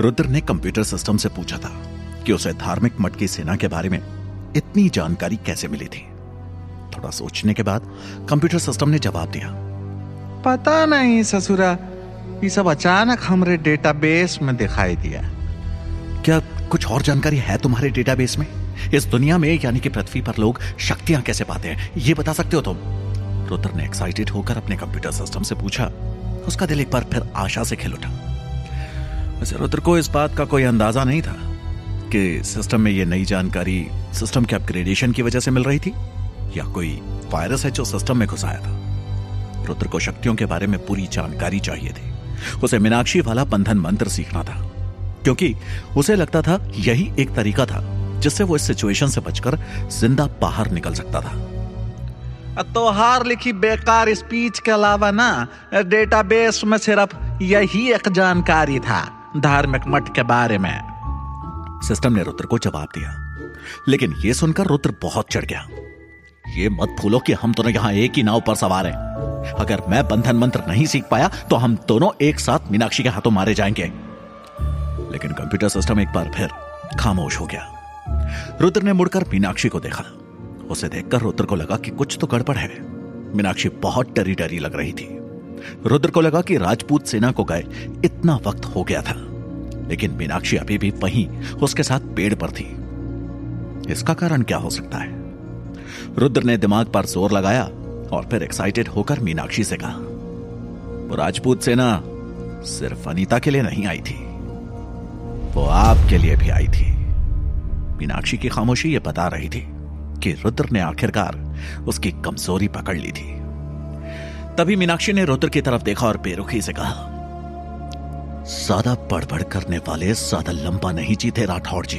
रुद्र ने computer system से पूछा था कि उसे धार्मिक मठ की सेना के बारे में इतनी जानकारी कैसे मिली थी। थोड़ा सोचने के बाद कंप्यूटर सिस्टम ने जवाब दिया पता नहीं ससुरा ये सब अचानक हमारे डेटाबेस में दिखाई दिया। क्या कुछ और जानकारी है तुम्हारे डेटाबेस में? इस दुनिया में यानी कि पृथ्वी पर लोग शक्तियाँ कैसे पाते हैं ये बता सकते हो तुम? रुद्र ने एक्साइटेड होकर अपने कंप्यूटर सिस्टम से पूछा। उसका दिल एक बार फिर आशा से खिल उठा। वैसे रुद्र, को इस बात का कोई अंदाज़ा नहीं था कि सिस्टम में ये नई जानकारी सिस्टम के अपग्रेडेशन की वजह से मिल रही थी? या कोई वायरस है जो सिस्टम में घुसाया था? रुद्र को शक्तियों के बारे में पूरी जानकारी चाहिए थी। उसे मीनाक्षी वाला बंधन मंत्र सीखना था, क्योंकि उसे लगता था यही एक तरीका था जिससे वो इस सिचुएशन से बचकर ज़िंदा बाहर निकल सकता था। तोहार लिखी बेकार स्पीच के अलावा ना, डेटाबेस में सिर्फ़ यही एक जानकारी था। धार्मिक मठ के बारे में। सिस्टम ने रुद्र को जवाब दिया। लेकिन यह सुनकर रुद्र बहुत चढ़ गया। ये मत भूलो कि हम दोनों यहाँ एक ही नाव पर सवार हैं। अगर मैं बंधन मंत्र नहीं सीख पाया तो हम दोनों एक साथ मीनाक्षी के हाथों मारे जाएँगे। लेकिन कंप्यूटर सिस्टम एक बार फिर खामोश हो गया। रुद्र ने मुड़कर मीनाक्षी को देखा। उसे देखकर रुद्र को लगा कि कुछ तो गड़बड़ है। मीनाक्षी बहुत डरी डरी लग रही थी। रुद्र को लगा कि राजपूत सेना को गए। इतना वक्त हो गया था। लेकिन मीनाक्षी अभी भी वहीं उसके साथ पेड़ पर थी। इसका कारण क्या हो सकता है? रुद्र ने दिमाग पर ज़ोर लगाया और फिर एक्साइटेड होकर मीनाक्षी से कहा, वो राजपूत सेना सिर्फ़ अनीता के लिए नहीं आई थी। वो आपके लिए भी आई थी। मीनाक्षी की खामोशी ये बता रही थी कि रुद्र ने आखिरकार उसकी कमज़ोरी पकड़ ली थी। तभी मीनाक्षी ने रुद्र की तरफ़ देखा और बेरुखी से कहा ज़्यादा बड़बड़ करने वाले ज़्यादा लंबा नहीं जीते राठौड़ जी।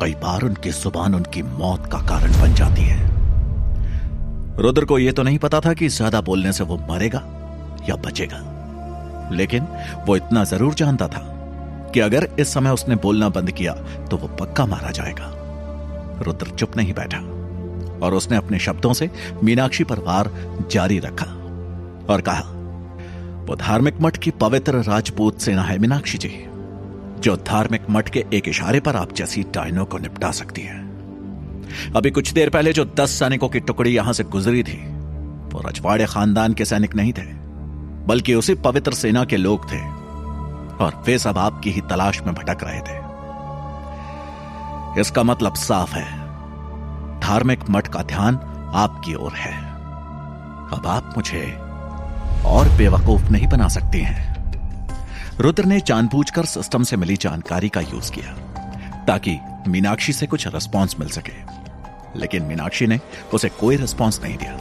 कई बार उनकी ज़ुबान उनकी मौत का कारण बन जाती है। रुद्र को यह तो नहीं पता था कि ज़्यादा बोलने से वो मरेगा या बचेगा। लेकिन वो इतना ज़रूर जानता था कि अगर इस समय उसने बोलना बंद किया तो वो पक्का मारा जाएगा। रुद्र चुप नहीं बैठा। और उसने अपने शब्दों से मीनाक्षी पर वार जारी रखा और कहा, वो धार्मिक मठ की पवित्र राजपूत सेना है, मीनाक्षी जी, जो धार्मिक मठ के एक इशारे पर आप जैसी डायनों को निपटा सकती है। अभी कुछ देर पहले जो दस सैनिकों की टुकड़ी यहाँ से गुजरी थी, वो रजवाड़े खानदान के सैनिक नहीं थे, बल्कि उसी पवित्र सेना के लोग थे और वे सब आपकी ही तलाश में भटक रहे थे। इसका मतलब साफ़ है धार्मिक मठ का ध्यान आपकी ओर है। अब आप मुझे और बेवकूफ़ नहीं बना सकते हैं। रुद्र ने जानबूझकर सिस्टम से मिली जानकारी का यूज़ किया, ताकि मीनाक्षी से कुछ रिस्पॉन्स मिल सके। लेकिन मीनाक्षी ने उसे कोई रिस्पॉन्स नहीं दिया।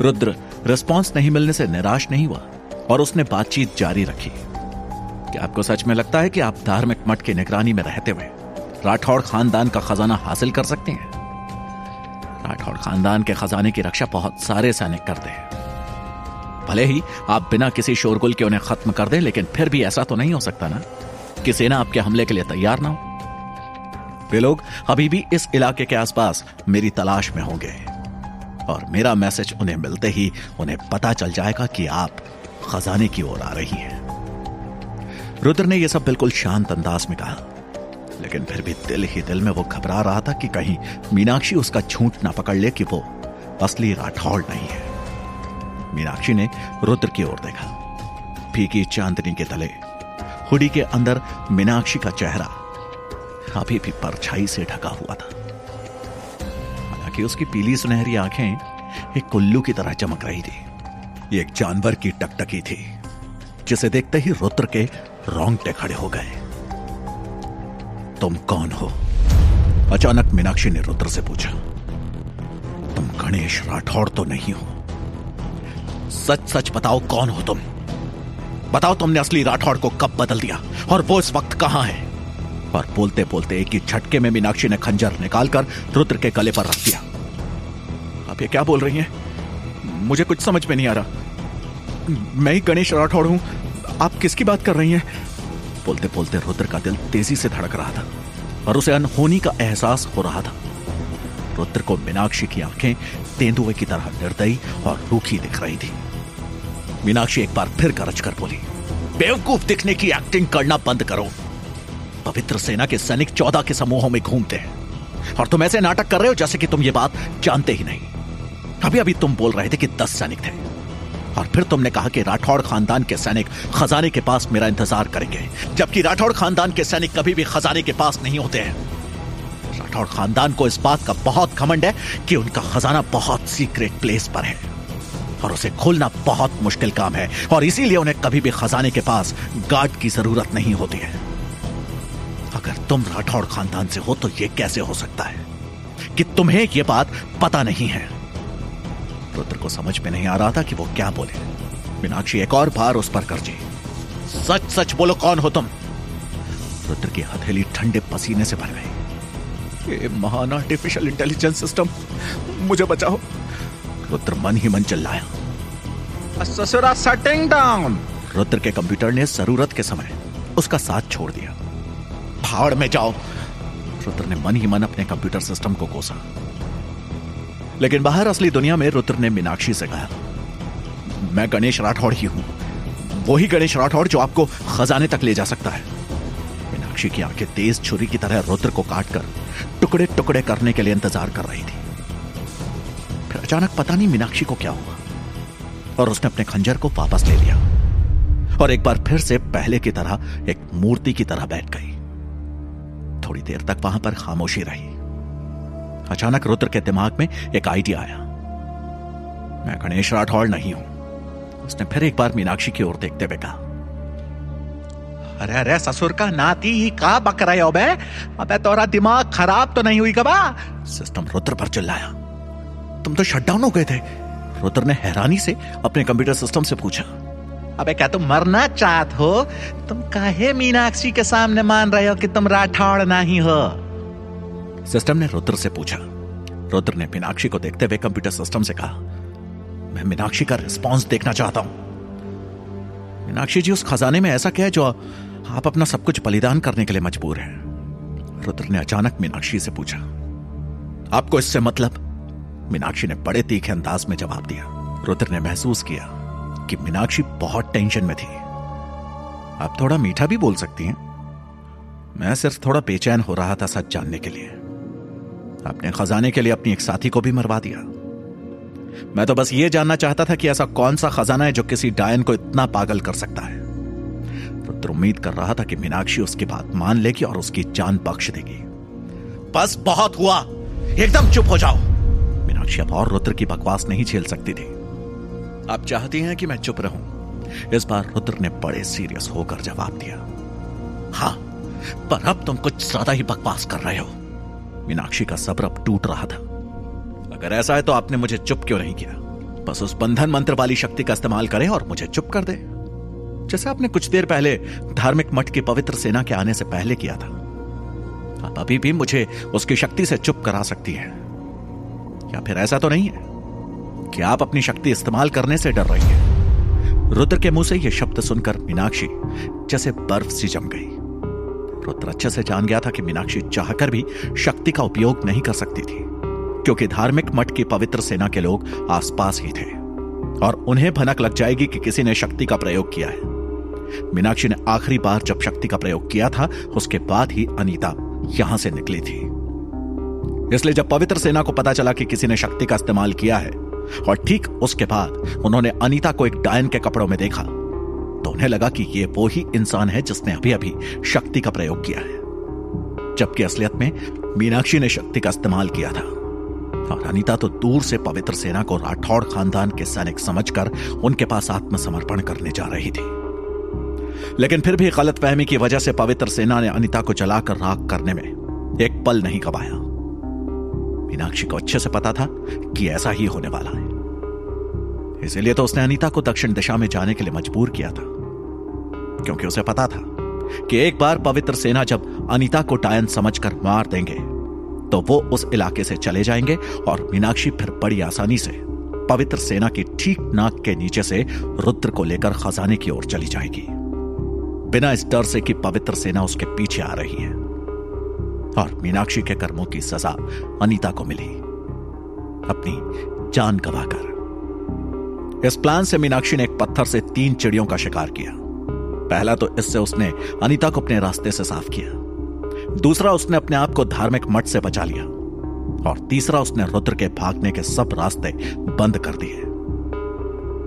रुद्र रिस्पॉन्स नहीं मिलने से निराश नहीं हुआ और उसने बातचीत जारी रखी। क्या आपको सच में लगता है कि आप धार्मिक मठ की निगरानी में रहते हुए राठौड़ खानदान का खजाना हासिल कर सकते हैं? राठौड़ खानदान के खजाने की रक्षा बहुत सारे सैनिक करते हैं। भले ही आप बिना किसी शोरगुल के उन्हें खत्म कर दें, लेकिन फिर भी ऐसा तो नहीं हो सकता ना कि सेना आपके हमले के लिए तैयार ना हो। वे लोग अभी भी इस इलाके के आसपास मेरी तलाश में होंगे और मेरा मैसेज उन्हें मिलते ही उन्हें पता चल जाएगा कि आप खजाने की ओर आ रही हैं। रुद्र ने यह सब बिल्कुल शांत अंदाज में कहा। लेकिन फिर भी दिल ही दिल में वो घबरा रहा था कि कहीं मीनाक्षी उसका झूठ ना पकड़ ले कि वो असली राठौड़ नहीं है। मीनाक्षी ने रुद्र की ओर देखा। फीकी चांदनी के तले, हुडी के अंदर मीनाक्षी का चेहरा अभी भी परछाई से ढका हुआ था। हालाँकि उसकी पीली सुनहरी आँखें एक कुल्लू की तरह चमक रही थी। एक जानवर की टकटकी थी, जिसे देखते ही रुद्र के रोंगटे खड़े हो गए। तुम कौन हो? अचानक मीनाक्षी ने रुद्र से पूछा, तुम गणेश राठौड़ तो नहीं हो? सच सच बताओ कौन हो तुम? बताओ तुमने असली राठौड़ को कब बदल दिया और वो इस वक्त कहाँ है? और बोलते बोलते एक ही झटके में मीनाक्षी ने खंजर निकालकर रुद्र के गले पर रख दिया। आप ये क्या बोल रही हैं? मुझे कुछ समझ में नहीं आ रहा। मैं ही गणेश राठौड़ हूँ। आप किसकी बात कर रही हैं? बोलते बोलते रुद्र का दिल तेज़ी से धड़क रहा था और उसे अनहोनी का एहसास हो रहा था। रुद्र को मीनाक्षी की आँखें तेंदुए की तरह निर्दयी और रूखी दिख रही थी। मीनाक्षी एक बार फिर गरज कर बोली, बेवकूफ़ दिखने की एक्टिंग करना बंद करो। पवित्र सेना के सैनिक चौदह के समूहों में घूमते हैं। और तुम ऐसे नाटक कर रहे हो जैसे कि तुम ये बात जानते ही नहीं। अभी अभी तुम बोल रहे थे कि दस सैनिक थे। और फिर तुमने कहा कि राठौड़ खानदान के सैनिक खजाने के पास मेरा इंतज़ार करेंगे, जबकि राठौड़ खानदान के सैनिक कभी भी खजाने के पास नहीं होते हैं। राठौड़ खानदान को इस बात का बहुत घमंड है कि उनका खजाना बहुत सीक्रेट प्लेस पर है, और उसे खोलना बहुत मुश्किल काम है, और इसीलिए उन्हें कभी भी खजाने के पास गार्ड की ज़रूरत नहीं होती है। अगर तुम राठौड़ खानदान से हो तो यह कैसे हो सकता है? कि तुम्हें यह बात पता नहीं है। रुद्र को समझ में नहीं आ रहा था कि वो क्या बोले। मीनाक्षी एक और बार उस पर करजी सच सच बोलो कौन हो तुम? रुद्र की हथेली ठंडे पसीने से भर गई। ये महान आर्टिफिशियल इंटेलिजेंस सिस्टम मुझे बचाओ। रुद्र मन ही मन चिल्लाया। ससुरा शटिंग डाउन रुद्र के कंप्यूटर ने ज़रूरत के समय उसका साथ छोड़ दिया। भाड़ में जाओ। रुद्र ने मन ही मन अपने कंप्यूटर सिस्टम को कोसा। लेकिन बाहर असली दुनिया में रुद्र ने मीनाक्षी से कहा, मैं गणेश राठौड़ ही हूँ। वही गणेश राठौड़ जो आपको खजाने तक ले जा सकता है। मीनाक्षी की आँखें तेज छुरी की तरह रुद्र को काटकर टुकड़े टुकड़े करने के लिए इंतज़ार कर रही थी। फिर अचानक पता नहीं मीनाक्षी को क्या हुआ, और उसने अपने खंजर को वापस ले लिया, और एक बार फिर से पहले की तरह एक मूर्ति की तरह बैठ गई। थोड़ी देर तक वहाँ पर खामोशी रही। अचानक रुद्र के दिमाग में एक आइडिया आया। मैं गणेश राठौड़ नहीं हूँ। उसने फिर एक बार मीनाक्षी की ओर देखते हुए कहा, अरे अरे, ससुर का नाती ही का बक रहे हो बे अबे, तोरा दिमाग खराब तो नहीं हुई कबा? सिस्टम रुद्र पर चिल्लाया। तुम तो शटडाउन हो गए थे। रुद्र ने हैरानी से अपने कंप्यूटर सिस्टम से पूछा, अबे, क्या तुम मरना चाहत हो? तुम काहे मीनाक्षी के सामने मान रहे हो कि तुम राठौड़ नहीं हो? सिस्टम ने रुद्र से पूछा। रुद्र ने मीनाक्षी को देखते हुए कंप्यूटर सिस्टम से कहा, मैं मीनाक्षी का रिस्पॉन्स देखना चाहता हूँ। मीनाक्षी जी, उस खजाने में ऐसा क्या है जो आप अपना सब कुछ बलिदान करने के लिए मजबूर हैं? रुद्र ने अचानक मीनाक्षी से पूछा, आपको इससे मतलब? मीनाक्षी ने बड़े तीखे अंदाज में जवाब दिया। रुद्र ने महसूस किया कि मीनाक्षी बहुत टेंशन में थी। आप थोड़ा मीठा भी बोल सकती हैं। मैं सिर्फ़ थोड़ा बेचैन हो रहा था सच जानने के लिए। आपने खजाने के लिए अपनी एक साथी को भी मरवा दिया। मैं तो बस ये जानना चाहता था कि ऐसा कौन सा खजाना है जो किसी डायन को इतना पागल कर सकता है। रुद्र उम्मीद कर रहा था कि मीनाक्षी उसकी बात मान लेगी और उसकी जान बख्श देगी। बस बहुत हुआ। एकदम चुप हो जाओ। मीनाक्षी अब और रुद्र की बकवास नहीं झेल सकती थी। आप चाहती हैं कि मैं चुप रहूँ? इस बार रुद्र ने बड़े सीरियस होकर जवाब दिया। हाँ, पर अब तुम कुछ ज़्यादा ही बकवास कर रहे हो। मीनाक्षी का सब्र अब टूट रहा था। अगर ऐसा है तो आपने मुझे चुप क्यों नहीं किया? बस उस बंधन मंत्र वाली शक्ति का इस्तेमाल करें और मुझे चुप कर दे। जैसे आपने कुछ देर पहले धार्मिक मठ की पवित्र सेना के आने से पहले किया था। आप अभी भी मुझे उसकी शक्ति से चुप करा सकती हैं। या फिर ऐसा तो नहीं है कि आप अपनी शक्ति इस्तेमाल करने से डर रही हैं। रुद्र के मुँह से यह शब्द सुनकर मीनाक्षी जैसे बर्फ़ सी जम गई। रुद्र अच्छे से जान गया था कि मीनाक्षी चाहकर भी शक्ति का उपयोग नहीं कर सकती थी, क्योंकि धार्मिक मठ की पवित्र सेना के लोग आसपास ही थे, और उन्हें भनक लग जाएगी कि किसी ने शक्ति का प्रयोग किया है। मीनाक्षी ने आखिरी बार जब शक्ति का प्रयोग किया था, उसके बाद ही अनीता यहाँ से निकली थी। इसलिए जब पवित्र सेना को पता चला कि किसी ने शक्ति का इस्तेमाल किया है, और ठीक उसके बाद उन्होंने अनीता को एक डायन के कपड़ों में देखा उन्हें लगा कि यह वो ही इंसान है जिसने अभी अभी शक्ति का प्रयोग किया है। जबकि असलियत में मीनाक्षी ने शक्ति का इस्तेमाल किया था। और अनिता तो दूर से पवित्र सेना को राठौड़ खानदान के सैनिक समझकर उनके पास आत्मसमर्पण करने जा रही थी। लेकिन फिर भी गलतफहमी की वजह से पवित्र सेना ने अनिता को जलाकर राख करने में एक पल नहीं गवाया। मीनाक्षी को अच्छे से पता था कि ऐसा ही होने वाला है। इसीलिए तो उसने अनीता को दक्षिण दिशा में जाने के लिए मजबूर किया था। क्योंकि उसे पता था कि एक बार पवित्र सेना जब अनीता को टायन समझकर मार देंगे तो वो उस इलाके से चले जाएँगे और मीनाक्षी फिर बड़ी आसानी से पवित्र सेना की ठीक नाक के नीचे से रुद्र को लेकर खजाने की ओर चली जाएगी। बिना इस डर से कि पवित्र सेना उसके पीछे आ रही है। और मीनाक्षी के कर्मों की सजा अनीता को मिली। अपनी जान गवाकर। इस प्लान से मीनाक्षी ने एक पत्थर से तीन चिड़ियों का शिकार किया। पहला तो इससे उसने अनिता को अपने रास्ते से साफ़ किया। दूसरा उसने अपने आप को धार्मिक मठ से बचा लिया। और तीसरा उसने रुद्र के भागने के सब रास्ते बंद कर दिए।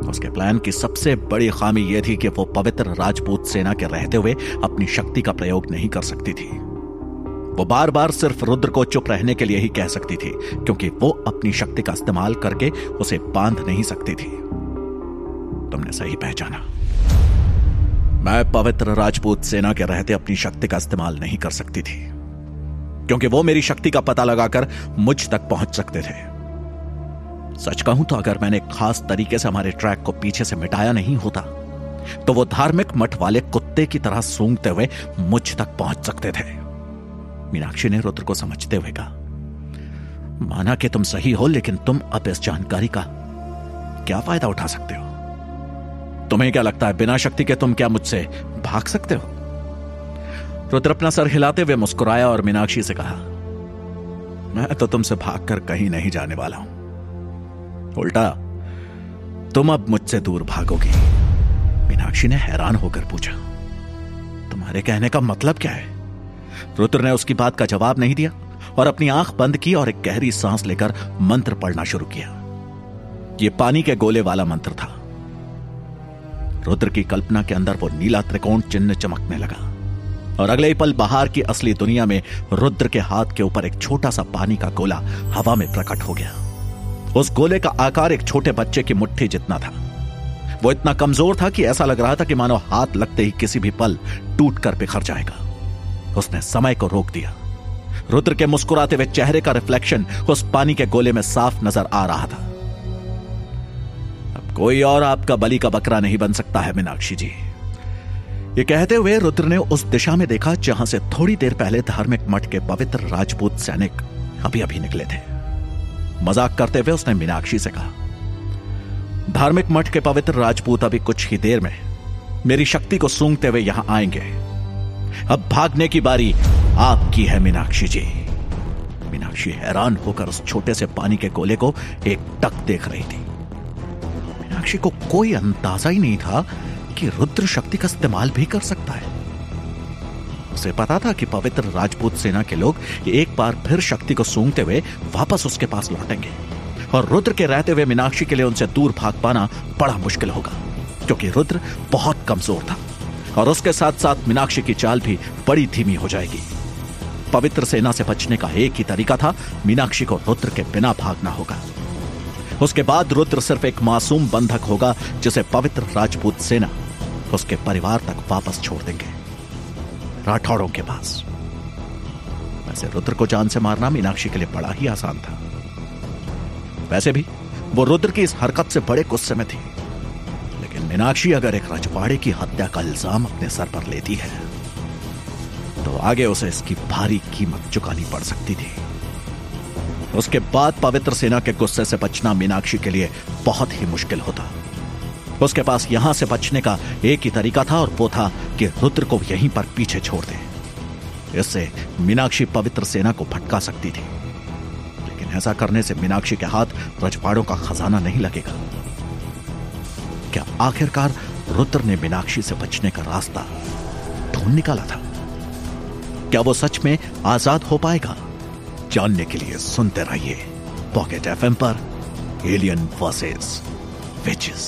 उसके प्लान की सबसे बड़ी खामी यह थी कि वो पवित्र राजपूत सेना के रहते हुए अपनी शक्ति का प्रयोग नहीं कर सकती थी। वो बार बार सिर्फ़ रुद्र को चुप रहने के लिए ही कह सकती थी, क्योंकि वो अपनी शक्ति का इस्तेमाल करके उसे बाँध नहीं सकती थी। तुमने सही पहचाना। मैं पवित्र राजपूत सेना के रहते अपनी शक्ति का इस्तेमाल नहीं कर सकती थी, क्योंकि वो मेरी शक्ति का पता लगाकर मुझ तक पहुँच सकते थे। सच कहूँ तो अगर मैंने खास तरीके से हमारे ट्रैक को पीछे से मिटाया नहीं होता तो वो धार्मिक मठ वाले कुत्ते की तरह सूंघते हुए मुझ तक पहुँच सकते थे। मीनाक्षी ने रुद्र को समझते हुए कहा, माना कि तुम सही हो, लेकिन तुम अब इस जानकारी का क्या फ़ायदा उठा सकते हो? तुम्हें क्या लगता है, बिना शक्ति के तुम क्या मुझसे भाग सकते हो? रुद्र अपना सर हिलाते हुए मुस्कुराया और मीनाक्षी से कहा, मैं तो तुमसे भागकर कहीं नहीं जाने वाला हूँ। उल्टा, तुम अब मुझसे दूर भागोगी। मीनाक्षी ने हैरान होकर पूछा, तुम्हारे कहने का मतलब क्या है? रुद्र ने उसकी बात का जवाब नहीं दिया और अपनी आँख बंद की और एक गहरी सांस लेकर मंत्र पढ़ना शुरू किया। यह पानी के गोले वाला मंत्र था। रुद्र की कल्पना के अंदर वो नीला त्रिकोण चिन्ह चमकने लगा। और अगले ही पल बाहर की असली दुनिया में रुद्र के हाथ के ऊपर एक छोटा सा पानी का गोला हवा में प्रकट हो गया। उस गोले का आकार एक छोटे बच्चे की मुट्ठी जितना था। वो इतना कमज़ोर था कि ऐसा लग रहा था कि मानो हाथ लगते ही किसी भी पल टूट कर बिखर जाएगा। उसने समय को रोक दिया। रुद्र के मुस्कुराते हुए चेहरे का रिफ्लेक्शन उस पानी के गोले में साफ़ नज़र आ रहा था। कोई और आपका बलि का बकरा नहीं बन सकता है, मीनाक्षी जी। ये कहते हुए रुद्र ने उस दिशा में देखा, जहाँ से थोड़ी देर पहले धार्मिक मठ के पवित्र राजपूत सैनिक अभी अभी निकले थे। मज़ाक करते हुए उसने मीनाक्षी से कहा, धार्मिक मठ के पवित्र राजपूत अभी कुछ ही देर में मेरी शक्ति को सूंघते हुए यहाँ आएँगे। अब भागने की बारी आपकी है, मीनाक्षी जी। मीनाक्षी हैरान होकर उस छोटे से पानी के गोले को एक टक देख रही थी। मीनाक्षी को कोई अंदाज़ा ही नहीं था कि रुद्र शक्ति का इस्तेमाल भी कर सकता है। उसे पता था कि पवित्र राजपूत सेना के लोग एक बार फिर शक्ति को सूंघते हुए वापस उसके पास लौटेंगे और रुद्र के रहते हुए मीनाक्षी के लिए उनसे दूर भाग पाना बड़ा मुश्किल होगा, क्योंकि रुद्र बहुत कमज़ोर था और उसके साथ साथ मीनाक्षी की चाल भी बड़ी धीमी हो जाएगी। पवित्र सेना से बचने का एक ही तरीका था, मीनाक्षी को रुद्र के बिना भागना होगा। उसके बाद रुद्र सिर्फ़ एक मासूम बंधक होगा, जिसे पवित्र राजपूत सेना उसके परिवार तक वापस छोड़ देंगे। राठौड़ों के पास। वैसे रुद्र को जान से मारना मीनाक्षी के लिए बड़ा ही आसान था। वैसे भी, वो रुद्र की इस हरकत से बड़े गुस्से में थी। लेकिन मीनाक्षी अगर एक रजवाड़े की हत्या का इल्ज़ाम अपने सर पर लेती है तो आगे उसे इसकी भारी कीमत चुकानी पड़ सकती थी। उसके बाद पवित्र सेना के गुस्से से बचना मीनाक्षी के लिए बहुत ही मुश्किल होता। उसके पास यहाँ से बचने का एक ही तरीका था और वो था कि रुद्र को यहीं पर पीछे छोड़ दे। इससे मीनाक्षी पवित्र सेना को भटका सकती थी। लेकिन ऐसा करने से मीनाक्षी के हाथ रजवाड़ों का खजाना नहीं लगेगा। क्या आखिरकार रुद्र ने मीनाक्षी से बचने का रास्ता ढूंढ निकाला था? क्या वो सच में आज़ाद हो पाएगा? जानने के लिए सुनते रहिए पॉकेट एफएम पर एलियन वर्सेस विचेस